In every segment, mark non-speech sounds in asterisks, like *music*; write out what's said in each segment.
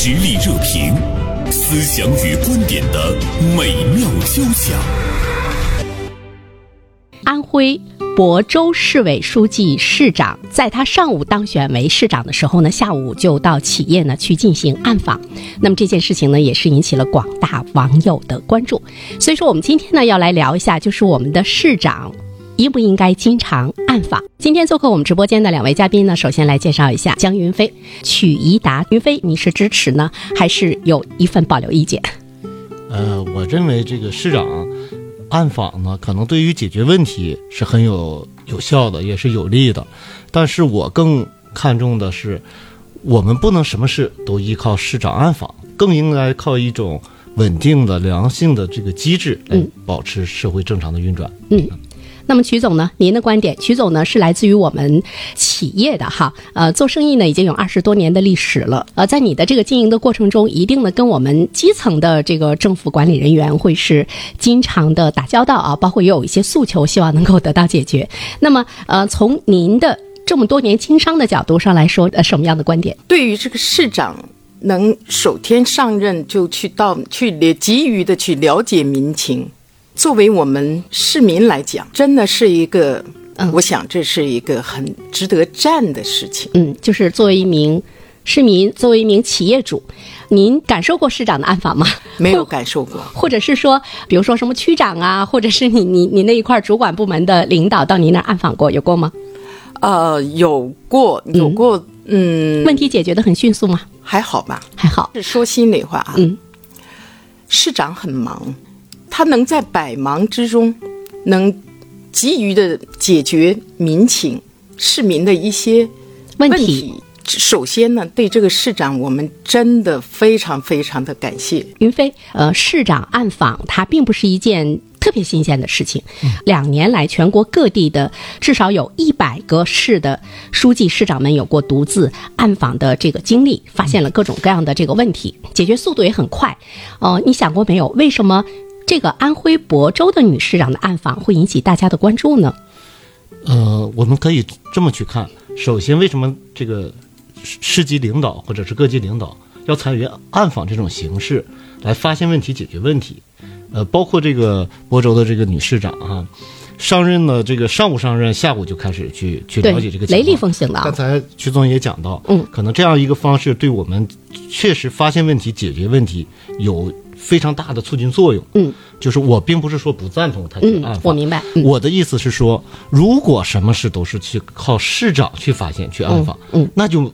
实力热评，思想与观点的美妙交响。安徽亳州市委书记、市长，在他上午当选为市长的时候呢，下午就到企业呢去进行暗访。那么这件事情呢，也是引起了广大网友的关注。所以说，我们今天呢要来聊一下，就是我们的市长。应不应该经常暗访？今天做客我们直播间的两位嘉宾呢，首先来介绍一下江云飞、曲怡达。云飞，你是支持呢，还是有一份保留意见？呃，我认为这个市长暗访呢，可能对于解决问题是很有有效的，也是有利的。但是我更看重的是，我们不能什么事都依靠市长暗访，更应该靠一种稳定的、良性的这个机制来保持社会正常的运转。嗯。那么曲总呢？您的观点？曲总呢是来自于我们企业的哈，呃，做生意呢已经有二十多年的历史了。呃，在你的这个经营的过程中，一定呢跟我们基层的这个政府管理人员会是经常的打交道啊，包括也有一些诉求，希望能够得到解决。那么，呃，从您的这么多年经商的角度上来说，呃，什么样的观点？对于这个市长能首天上任就去到去了急于的去了解民情。作为我们市民来讲，真的是一个，嗯，我想这是一个很值得赞的事情。嗯，就是作为一名市民，作为一名企业主，您感受过市长的暗访吗？*laughs* 没有感受过。或者是说，比如说什么区长啊，或者是你你你那一块主管部门的领导到您那儿暗访过，有过吗？呃，有过，有过。嗯，问题解决的很迅速吗？还好吧，还好。是说心里话啊。嗯，市长很忙。他能在百忙之中，能急于的解决民情、市民的一些问题。首先呢，对这个市长，我们真的非常非常的感谢。云飞，呃，市长暗访，它并不是一件特别新鲜的事情。两年来，全国各地的至少有一百个市的书记、市长们有过独自暗访的这个经历，发现了各种各样的这个问题，解决速度也很快。哦，你想过没有，为什么？这个安徽亳州的女市长的暗访会引起大家的关注呢？呃，我们可以这么去看。首先，为什么这个市级领导或者是各级领导要参与暗访这种形式来发现问题、解决问题？呃，包括这个亳州的这个女市长啊，上任呢，这个上午上任，下午就开始去去了解这个情况，雷厉风行的。刚才徐总也讲到，嗯，可能这样一个方式对我们确实发现问题、解决问题有。非常大的促进作用，嗯，就是我并不是说不赞同他去暗访，我明白。我的意思是说，如果什么事都是去靠市长去发现、去暗访，嗯，那就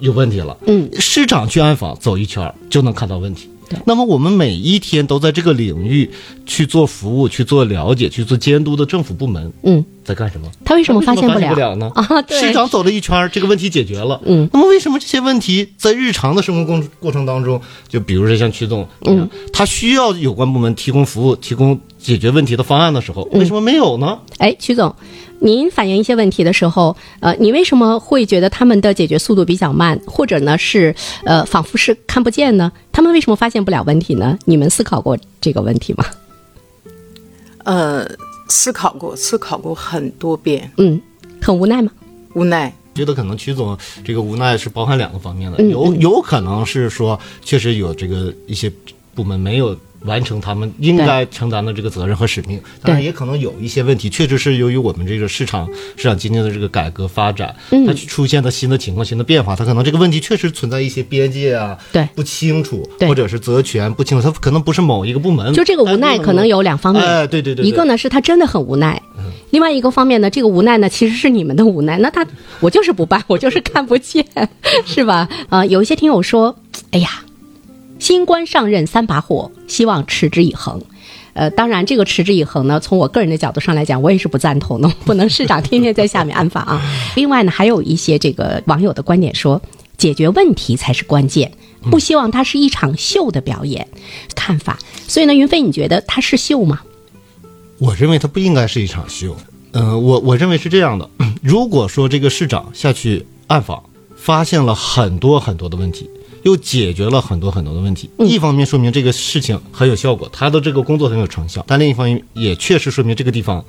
有问题了。嗯，市长去暗访走一圈就能看到问题。那么我们每一天都在这个领域去做服务、去做了解、去做监督的政府部门，嗯，在干什么？他为什么发现不了？呢？啊，市长走了一圈，这个问题解决了。嗯，那么为什么这些问题在日常的生活过过程当中，就比如说像驱动，嗯，他需要有关部门提供服务、提供解决问题的方案的时候，为什么没有呢？哎，曲总。您反映一些问题的时候，呃，你为什么会觉得他们的解决速度比较慢，或者呢是呃仿佛是看不见呢？他们为什么发现不了问题呢？你们思考过这个问题吗？呃，思考过，思考过很多遍。嗯，很无奈吗？无奈。觉得可能曲总这个无奈是包含两个方面的，有有可能是说确实有这个一些部门没有。完成他们应该承担的这个责任和使命，当然也可能有一些问题，确实是由于我们这个市场市场经济的这个改革发展，它出现的新的情况、新的变化，它可能这个问题确实存在一些边界啊，对不清楚，或者是责权不清楚，它可能不是某一个部门。就这个无奈可能有两方面，哎，对对对，一个呢是他真的很无奈，另外一个方面呢，这个无奈呢其实是你们的无奈，那他我就是不办，我就是看不见，*laughs* 是吧？啊，有一些听友说，哎呀。新官上任三把火，希望持之以恒。呃，当然，这个持之以恒呢，从我个人的角度上来讲，我也是不赞同的。*laughs* 不能市长天天在下面暗访啊。*laughs* 另外呢，还有一些这个网友的观点说，解决问题才是关键，不希望它是一场秀的表演。看法。所以呢，云飞，你觉得它是秀吗？我认为它不应该是一场秀。嗯，我我认为是这样的。如果说这个市长下去暗访，发现了很多很多的问题。又解决了很多很多的问题，一方面说明这个事情很有效果，他的这个工作很有成效，但另一方面也确实说明这个地方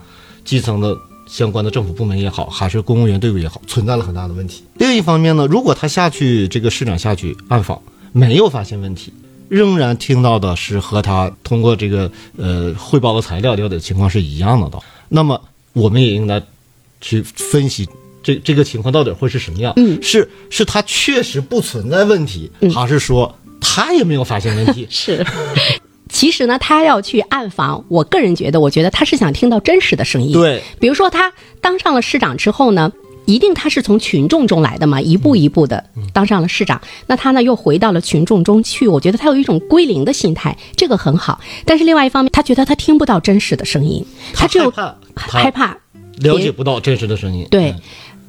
基层的相关的政府部门也好，还是公务员队伍也好，存在了很大的问题。另一方面呢，如果他下去这个市长下去暗访，没有发现问题，仍然听到的是和他通过这个呃汇报的材料了解的情况是一样的的，那么我们也应该去分析这这个情况到底会是什么样？嗯，是是他确实不存在问题，还是说他也没有发现问题？*laughs* 是。其实呢，他要去暗访，我个人觉得，我觉得他是想听到真实的声音。对，比如说他当上了市长之后呢，一定他是从群众中来的嘛，一步一步的当上了市长。那他呢又回到了群众中去，我觉得他有一种归零的心态，这个很好。但是另外一方面，他觉得他听不到真实的声音，他只有害怕害怕了解不到真实的声音。对，嗯、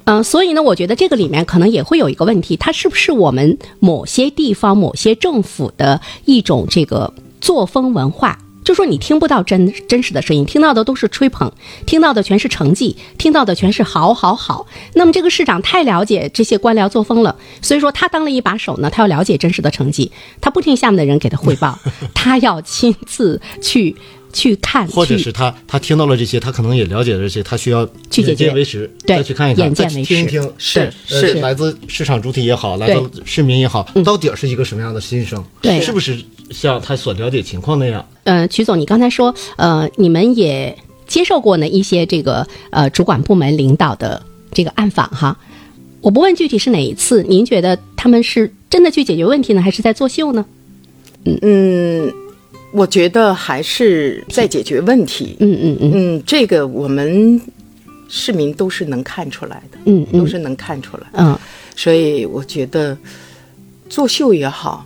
嗯所以呢，我觉得这个里面可能也会有一个问题，它是不是我们某些地方、某些政府的一种这个作风文化？就说你听不到真真实的声音，听到的都是吹捧，听到的全是成绩，听到的全是好好好。那么这个市长太了解这些官僚作风了，所以说他当了一把手呢，他要了解真实的成绩，他不听下面的人给他汇报，*laughs* 他要亲自去去看，或者是他他听到了这些，他可能也了解了这些，他需要眼去解决见为实，再去看一看，再眼见为实听一听，是呃是来自市场主体也好，来自市民也好，到底是一个什么样的心声？对是不是像他所了解情况那样？呃，曲总，你刚才说，呃，你们也接受过呢一些这个呃主管部门领导的这个暗访哈。我不问具体是哪一次，您觉得他们是真的去解决问题呢，还是在作秀呢？嗯，我觉得还是在解决问题。嗯嗯嗯。嗯，这个我们市民都是能看出来的，嗯嗯。都是能看出来。嗯。所以我觉得作秀也好，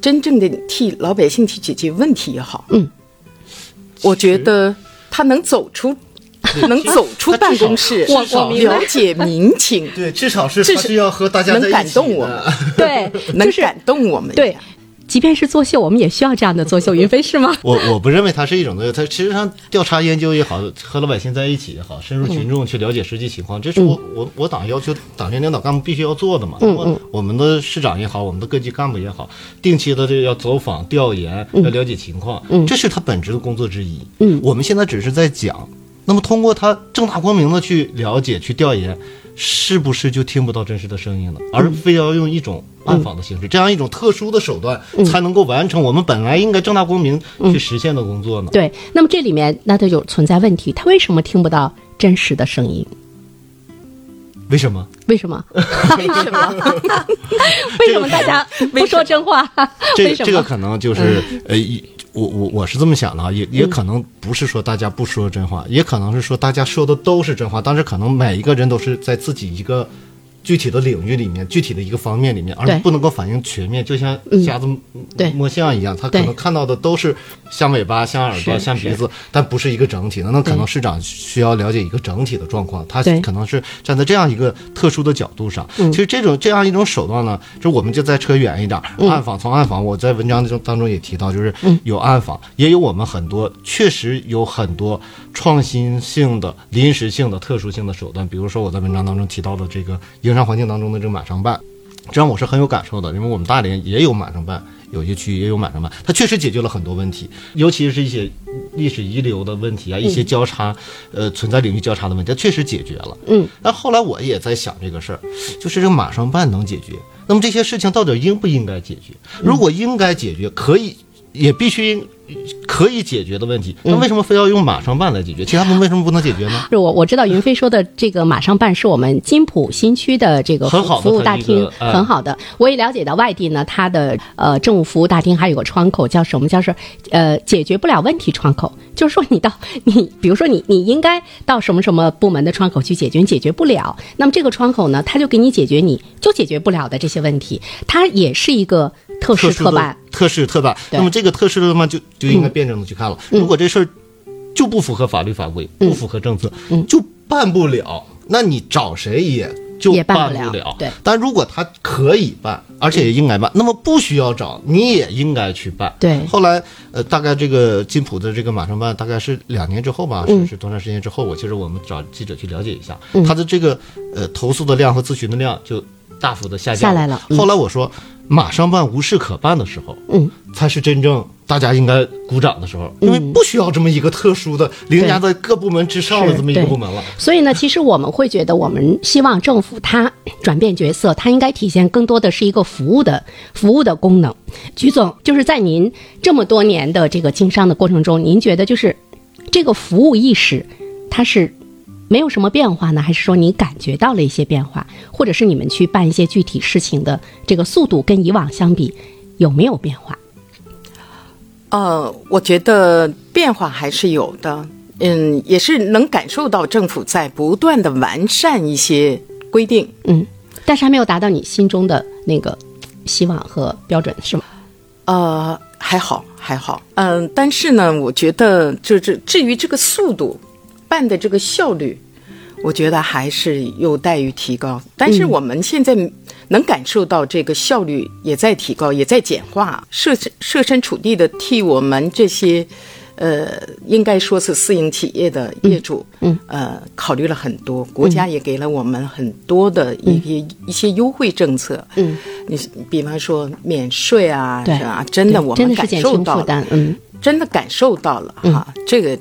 真正的替老百姓去解决问题也好，嗯，我觉得他能走出，能走出办公室，我我了解民情，对，至少是这是要和大家能感在一起的。动我们，对，能感动我们。对，即便是作秀，我们也需要这样的作秀。云飞是吗？我我不认为它是一种作秀，它其实际上调查研究也好，和老百姓在一起也好，深入群众去了解实际情况，这是我我我党要求党员领导干部必须要做的嘛。那么我们的市长也好，我们的各级干部也好，定期的这个要走访调研，要了解情况，这是他本职的工作之一。嗯我们现在只是在讲，那么通过他正大光明的去了解、去调研，是不是就听不到真实的声音了？而非要用一种暗访的形式，这样一种特殊的手段，才能够完成我们本来应该正大光明去实现的工作呢？对，那么这里面那它就存在问题，他为什么听不到真实的声音？为什么？为什么？*laughs* 为什么？为什么大家不说真话？这这个可能就是呃，一我我我是这么想的啊，也也可能不是说大家不说真话，也可能是说大家说的都是真话，但是可能每一个人都是在自己一个具体的领域里面、具体的一个方面里面，而不能够反映全面，就像瞎子对。摸象一样，他可能看到的都是像尾巴、像耳朵、是像鼻子，但不是一个整体。的。那可能市长需要了解一个整体的状况，他可能是站在这样一个特殊的角度上。其实这种这样一种手段呢，就我们就再扯远一点，暗访从暗访，我在文章中当中也提到，就是有暗访，也有我们很多确实有很多创新性的、临时性的、特殊性的手段，比如说我在文章当中提到的这个营商环境当中的这个马上办。这让我是很有感受的，因为我们大连也有马上办，有些区域也有马上办，它确实解决了很多问题，尤其是一些历史遗留的问题啊，一些交叉，呃，存在领域交叉的问题，它确实解决了。嗯，但后来我也在想这个事儿，就是这个马上办能解决，那么这些事情到底应不应该解决？如果应该解决，可以。也必须可以解决的问题，那为什么非要用马上办来解决？其他部门为什么不能解决呢？是我我知道云飞说的这个马上办是我们金浦新区的这个服务大厅很好的。我也了解到外地呢，它的呃政务服务大厅还有个窗口叫什么？叫是呃解决不了问题窗口，就是说你到 *laughs* 你比如说你你应该到什么什么部门的窗口去解决，你解决不了，那么这个窗口呢，它就给你解决你就解决不了的这些问题，它也是一个特事特殊特办。特事特办。那么这个特事特办就就应该辩证的去看了。如果这事儿就不符合法律法规，嗯不符合政策，就办不了，那你找谁也。就也办办不了对但如果他可以办，而且也应该办，那么不需要找，你也应该去办。对后来，呃，大概这个金普的这个马上办，大概是两年之后吧，嗯是是多长时间之后？我其实我们找记者去了解一下，他的这个呃投诉的量和咨询的量就大幅的下降下来了嗯后来我说，马上办无事可办的时候，嗯，才是真正大家应该鼓掌的时候，因为不需要这么一个特殊的凌驾在各部门之上的这么一个部门了。所以呢，其实我们会觉得，我们希望政府它转变角色，它应该体现更多的是一个服务的服务的功能。徐总，就是在您这么多年的这个经商的过程中，您觉得就是这个服务意识，它是没有什么变化呢，还是说你感觉到了一些变化，或者是你们去办一些具体事情的这个速度跟以往相比有没有变化？呃，我觉得变化还是有的，嗯，也是能感受到政府在不断的完善一些规定。嗯，但是还没有达到你心中的那个希望和标准，是吗？呃，还好，还好。嗯、但是呢，我觉得就是至于这个速度，办的这个效率，我觉得还是有待于提高。但是我们现在能感受到这个效率也在提高，也在简化，设身设身处地的替我们这些。呃，应该说是私营企业的业主，嗯，呃，考虑了很多，国家也给了我们很多的一些、一些优惠政策，嗯，你比方说免税啊，对是吧？真的我们感受到了，嗯。真的感受到了哈，这个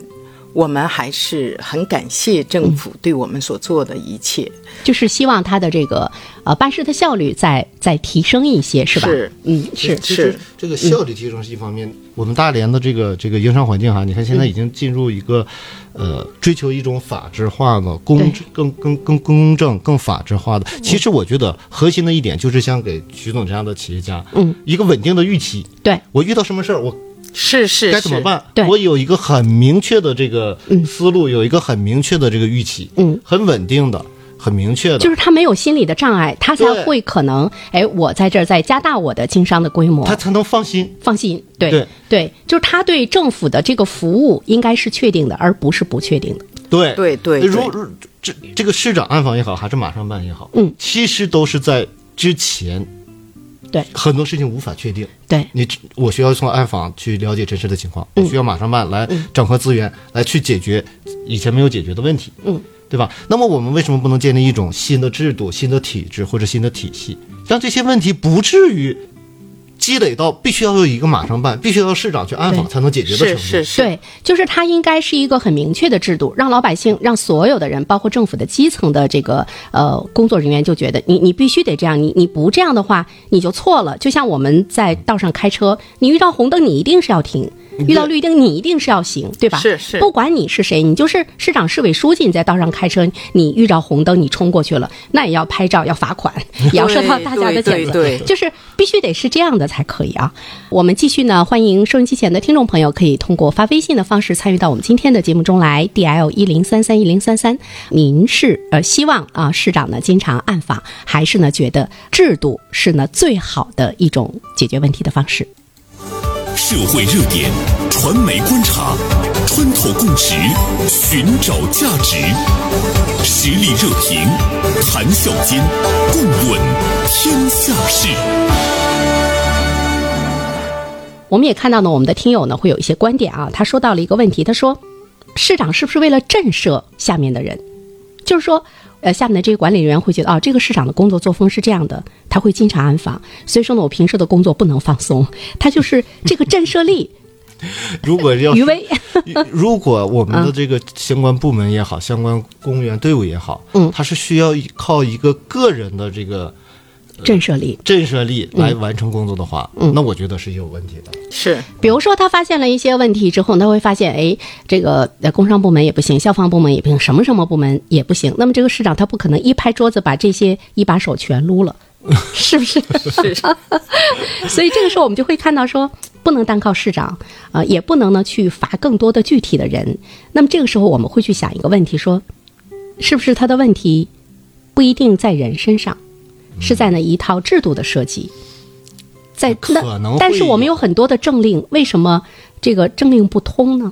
我们还是很感谢政府对我们所做的一切。就是希望他的这个呃办事的效率再再提升一些，是吧？是嗯，是是这个效率提升是一方面，我们大连的这个这个营商环境哈，你看现在已经进入一个，呃，追求一种法制化的公更更更公正、更法制化的。其实我觉得核心的一点就是想给徐总这样的企业家，嗯，一个稳定的预期。对，我遇到什么事儿，我是是是该怎么办？对。我有一个很明确的这个思路，有一个很明确的这个预期，嗯，很稳定的，很明确的，就是他没有心理的障碍，他才会可能哎，我在这儿再加大我的经商的规模，他才能放心。放心。对对。就是他对政府的这个服务应该是确定的，而不是不确定的。对。对对对。如如这这个市长暗访也好，还是马上办也好，嗯，其实都是在之前，对很多事情无法确定。对，你只我需要从暗访去了解真实的情况，嗯我需要马上办来整合资源，来去解决以前没有解决的问题，嗯，对吧？那么我们为什么不能建立一种新的制度、新的体制或者新的体系，让这些问题不至于积累到必须要有一个马上办，必须要市长去暗访才能解决的程是度？是是，对，就是它应该是一个很明确的制度，让老百姓、让所有的人，包括政府的基层的这个呃工作人员，就觉得你你必须得这样，你你不这样的话，你就错了。就像我们在道上开车，你遇到红灯，你一定是要停。遇到绿灯，你一定是要行，对吧？是是不管你是谁，你就是市长、市委书记，你在道上开车，你遇着红灯，你冲过去了，那也要拍照，要罚款，*laughs* 也要受到大家的谴责。对对对就是必须得是这样的才可以啊。我们继续呢，欢迎收音机前的听众朋友可以通过发微信的方式参与到我们今天的节目中来，D L 一零三三一零三三。您是呃希望啊市长呢经常暗访，还是呢觉得制度是呢最好的一种解决问题的方式？社会热点，传媒观察，穿透共识，寻找价值，实力热评，谈笑间，共论天下事。我们也看到呢，我们的听友呢会有一些观点啊，他说到了一个问题，他说，市长是不是为了震慑下面的人？就是说，呃，下面的这个管理人员会觉得啊，这个市场的工作作风是这样的，他会经常暗访，所以说呢，我平时的工作不能放松，他就是这个震慑力，*laughs* 如果要 *laughs* 余威，*laughs* 如果我们的这个相关部门也好，相关公务员队伍也好，嗯。他是需要依靠一个个人的这个震慑力。震慑力来完成工作的话，那我觉得是有问题的。是比如说，他发现了一些问题之后，他会发现，哎，这个呃工商部门也不行，消防部门也不行，什么什么部门也不行。那么这个市长他不可能一拍桌子把这些一把手全撸了，*laughs* 是不是？是 *laughs* 所以这个时候我们就会看到说，不能单靠市长，啊，也不能呢去罚更多的具体的人。那么这个时候我们会去想一个问题，说，是不是他的问题不一定在人身上，是在那一套制度的设计，在可那能但是我们有有很多的政令，为什么这个政令不通呢？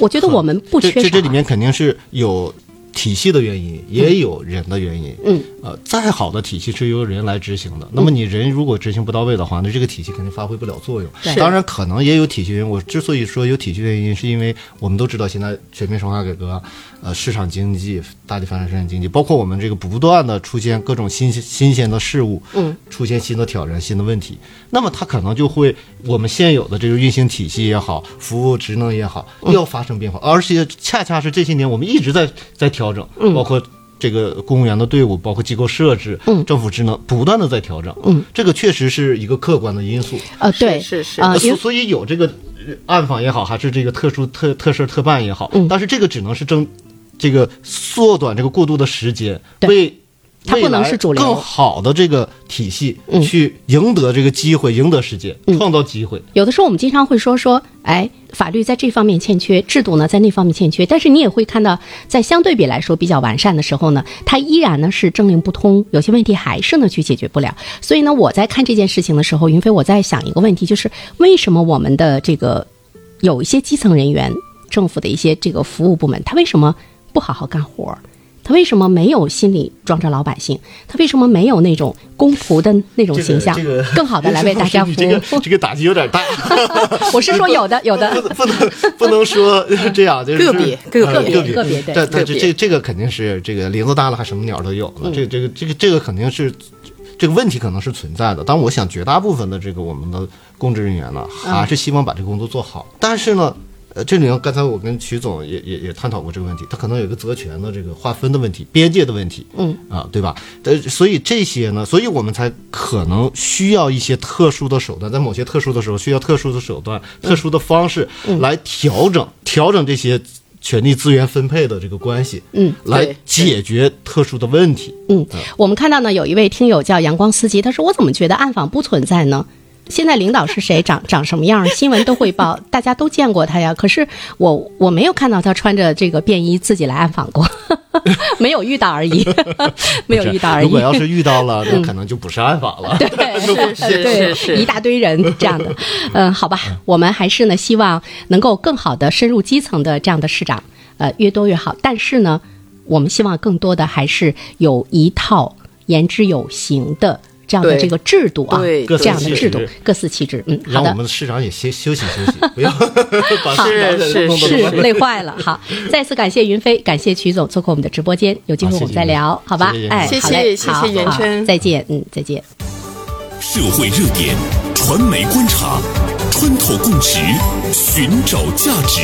我觉得我们不缺少啊、这这这里面肯定是有体系的原因，也有人的原因。嗯，呃，再好的体系是由人来执行的。那么你人如果执行不到位的话，那这个体系肯定发挥不了作用。当然可能也有体系原因。我之所以说有体系原因，是因为我们都知道现在全面深化改革，呃，市场经济、大力发展市场经济，包括我们这个不断的出现各种新新鲜的事物，嗯，出现新的挑战、新的问题，那么它可能就会我们现有的这个运行体系也好，服务职能也好，要发生变化，而且恰恰是这些年我们一直在在调整，包括。这个公务员的队伍，包括机构设置，嗯。政府职能不断的在调整，嗯，这个确实是一个客观的因素，呃，对，是是。啊，所所以有这个呃暗访也好，还是这个特殊特特事特办也好，嗯。但是这个只能是争这个缩短这个过渡的时间，对为它不能未来是主流更好的这个体系嗯去赢得这个机会，赢得时间，创造机会。有的时候我们经常会说说，哎，法律在这方面欠缺，制度呢在那方面欠缺，但是你也会看到，在相对比来说比较完善的时候呢，它依然呢是政令不通，有些问题还是呢去解决不了。所以呢，我在看这件事情的时候，云飞我在想一个问题，就是为什么我们的这个有一些基层人员，政府的一些这个服务部门，他为什么不好好干活儿？他为什么没有心里装着老百姓？他为什么没有那种公仆的那种形象，这个 *laughs* 更好的来为大家服 *laughs* 你这个务？这个打击有点大。*laughs* 我是说有的，有的，不不能不能说这样，就是个别个呃别个别个别对这这这个肯定是这个林子大了还什么鸟都有嗯呢，这这个这个这个肯定是这个问题可能是存在的。但我想绝大部分的这个我们的公职人员呢，嗯还是希望把这个工作做好。但是呢。呃，这里面刚才我跟曲总也也也探讨过这个问题，他可能有一个责权的这个划分的问题、边界的问题，嗯啊，对吧？呃，所以这些呢，所以我们才可能需要一些特殊的手段，在某些特殊的时候需要特殊的手段、特殊的方式嗯来调整、调整这些权力资源分配的这个关系，嗯，来解决特殊的问题。嗯，我们看到呢，有一位听友叫阳光司机，他说：“我怎么觉得暗访不存在呢？现在领导是谁，长长什么样，新闻都会报，大家都见过他呀。可是我我没有看到他穿着这个便衣自己来暗访过，*laughs* 没有遇到而已，*laughs* 没有遇到而已。如果要是遇到了，那可能就不是暗访了。对，*laughs* 是是是一大堆人这样的，嗯，好吧，我们还是呢，希望能够更好的深入基层的这样的市长，呃，越多越好。但是呢，我们希望更多的还是有一套言之有行的这样的这个制度啊，对各司这样的其制度职，各司其职。嗯，好的。让我们的市长也休休息休息，*laughs* 不要把市长是是是累坏了，好，再次感谢云飞，感谢曲总做客我们的直播间，有机会我们再聊，好吧哎谢？哎，谢，谢谢袁春再见，嗯，再见。社会热点，传媒观察，穿透共识，寻找价值，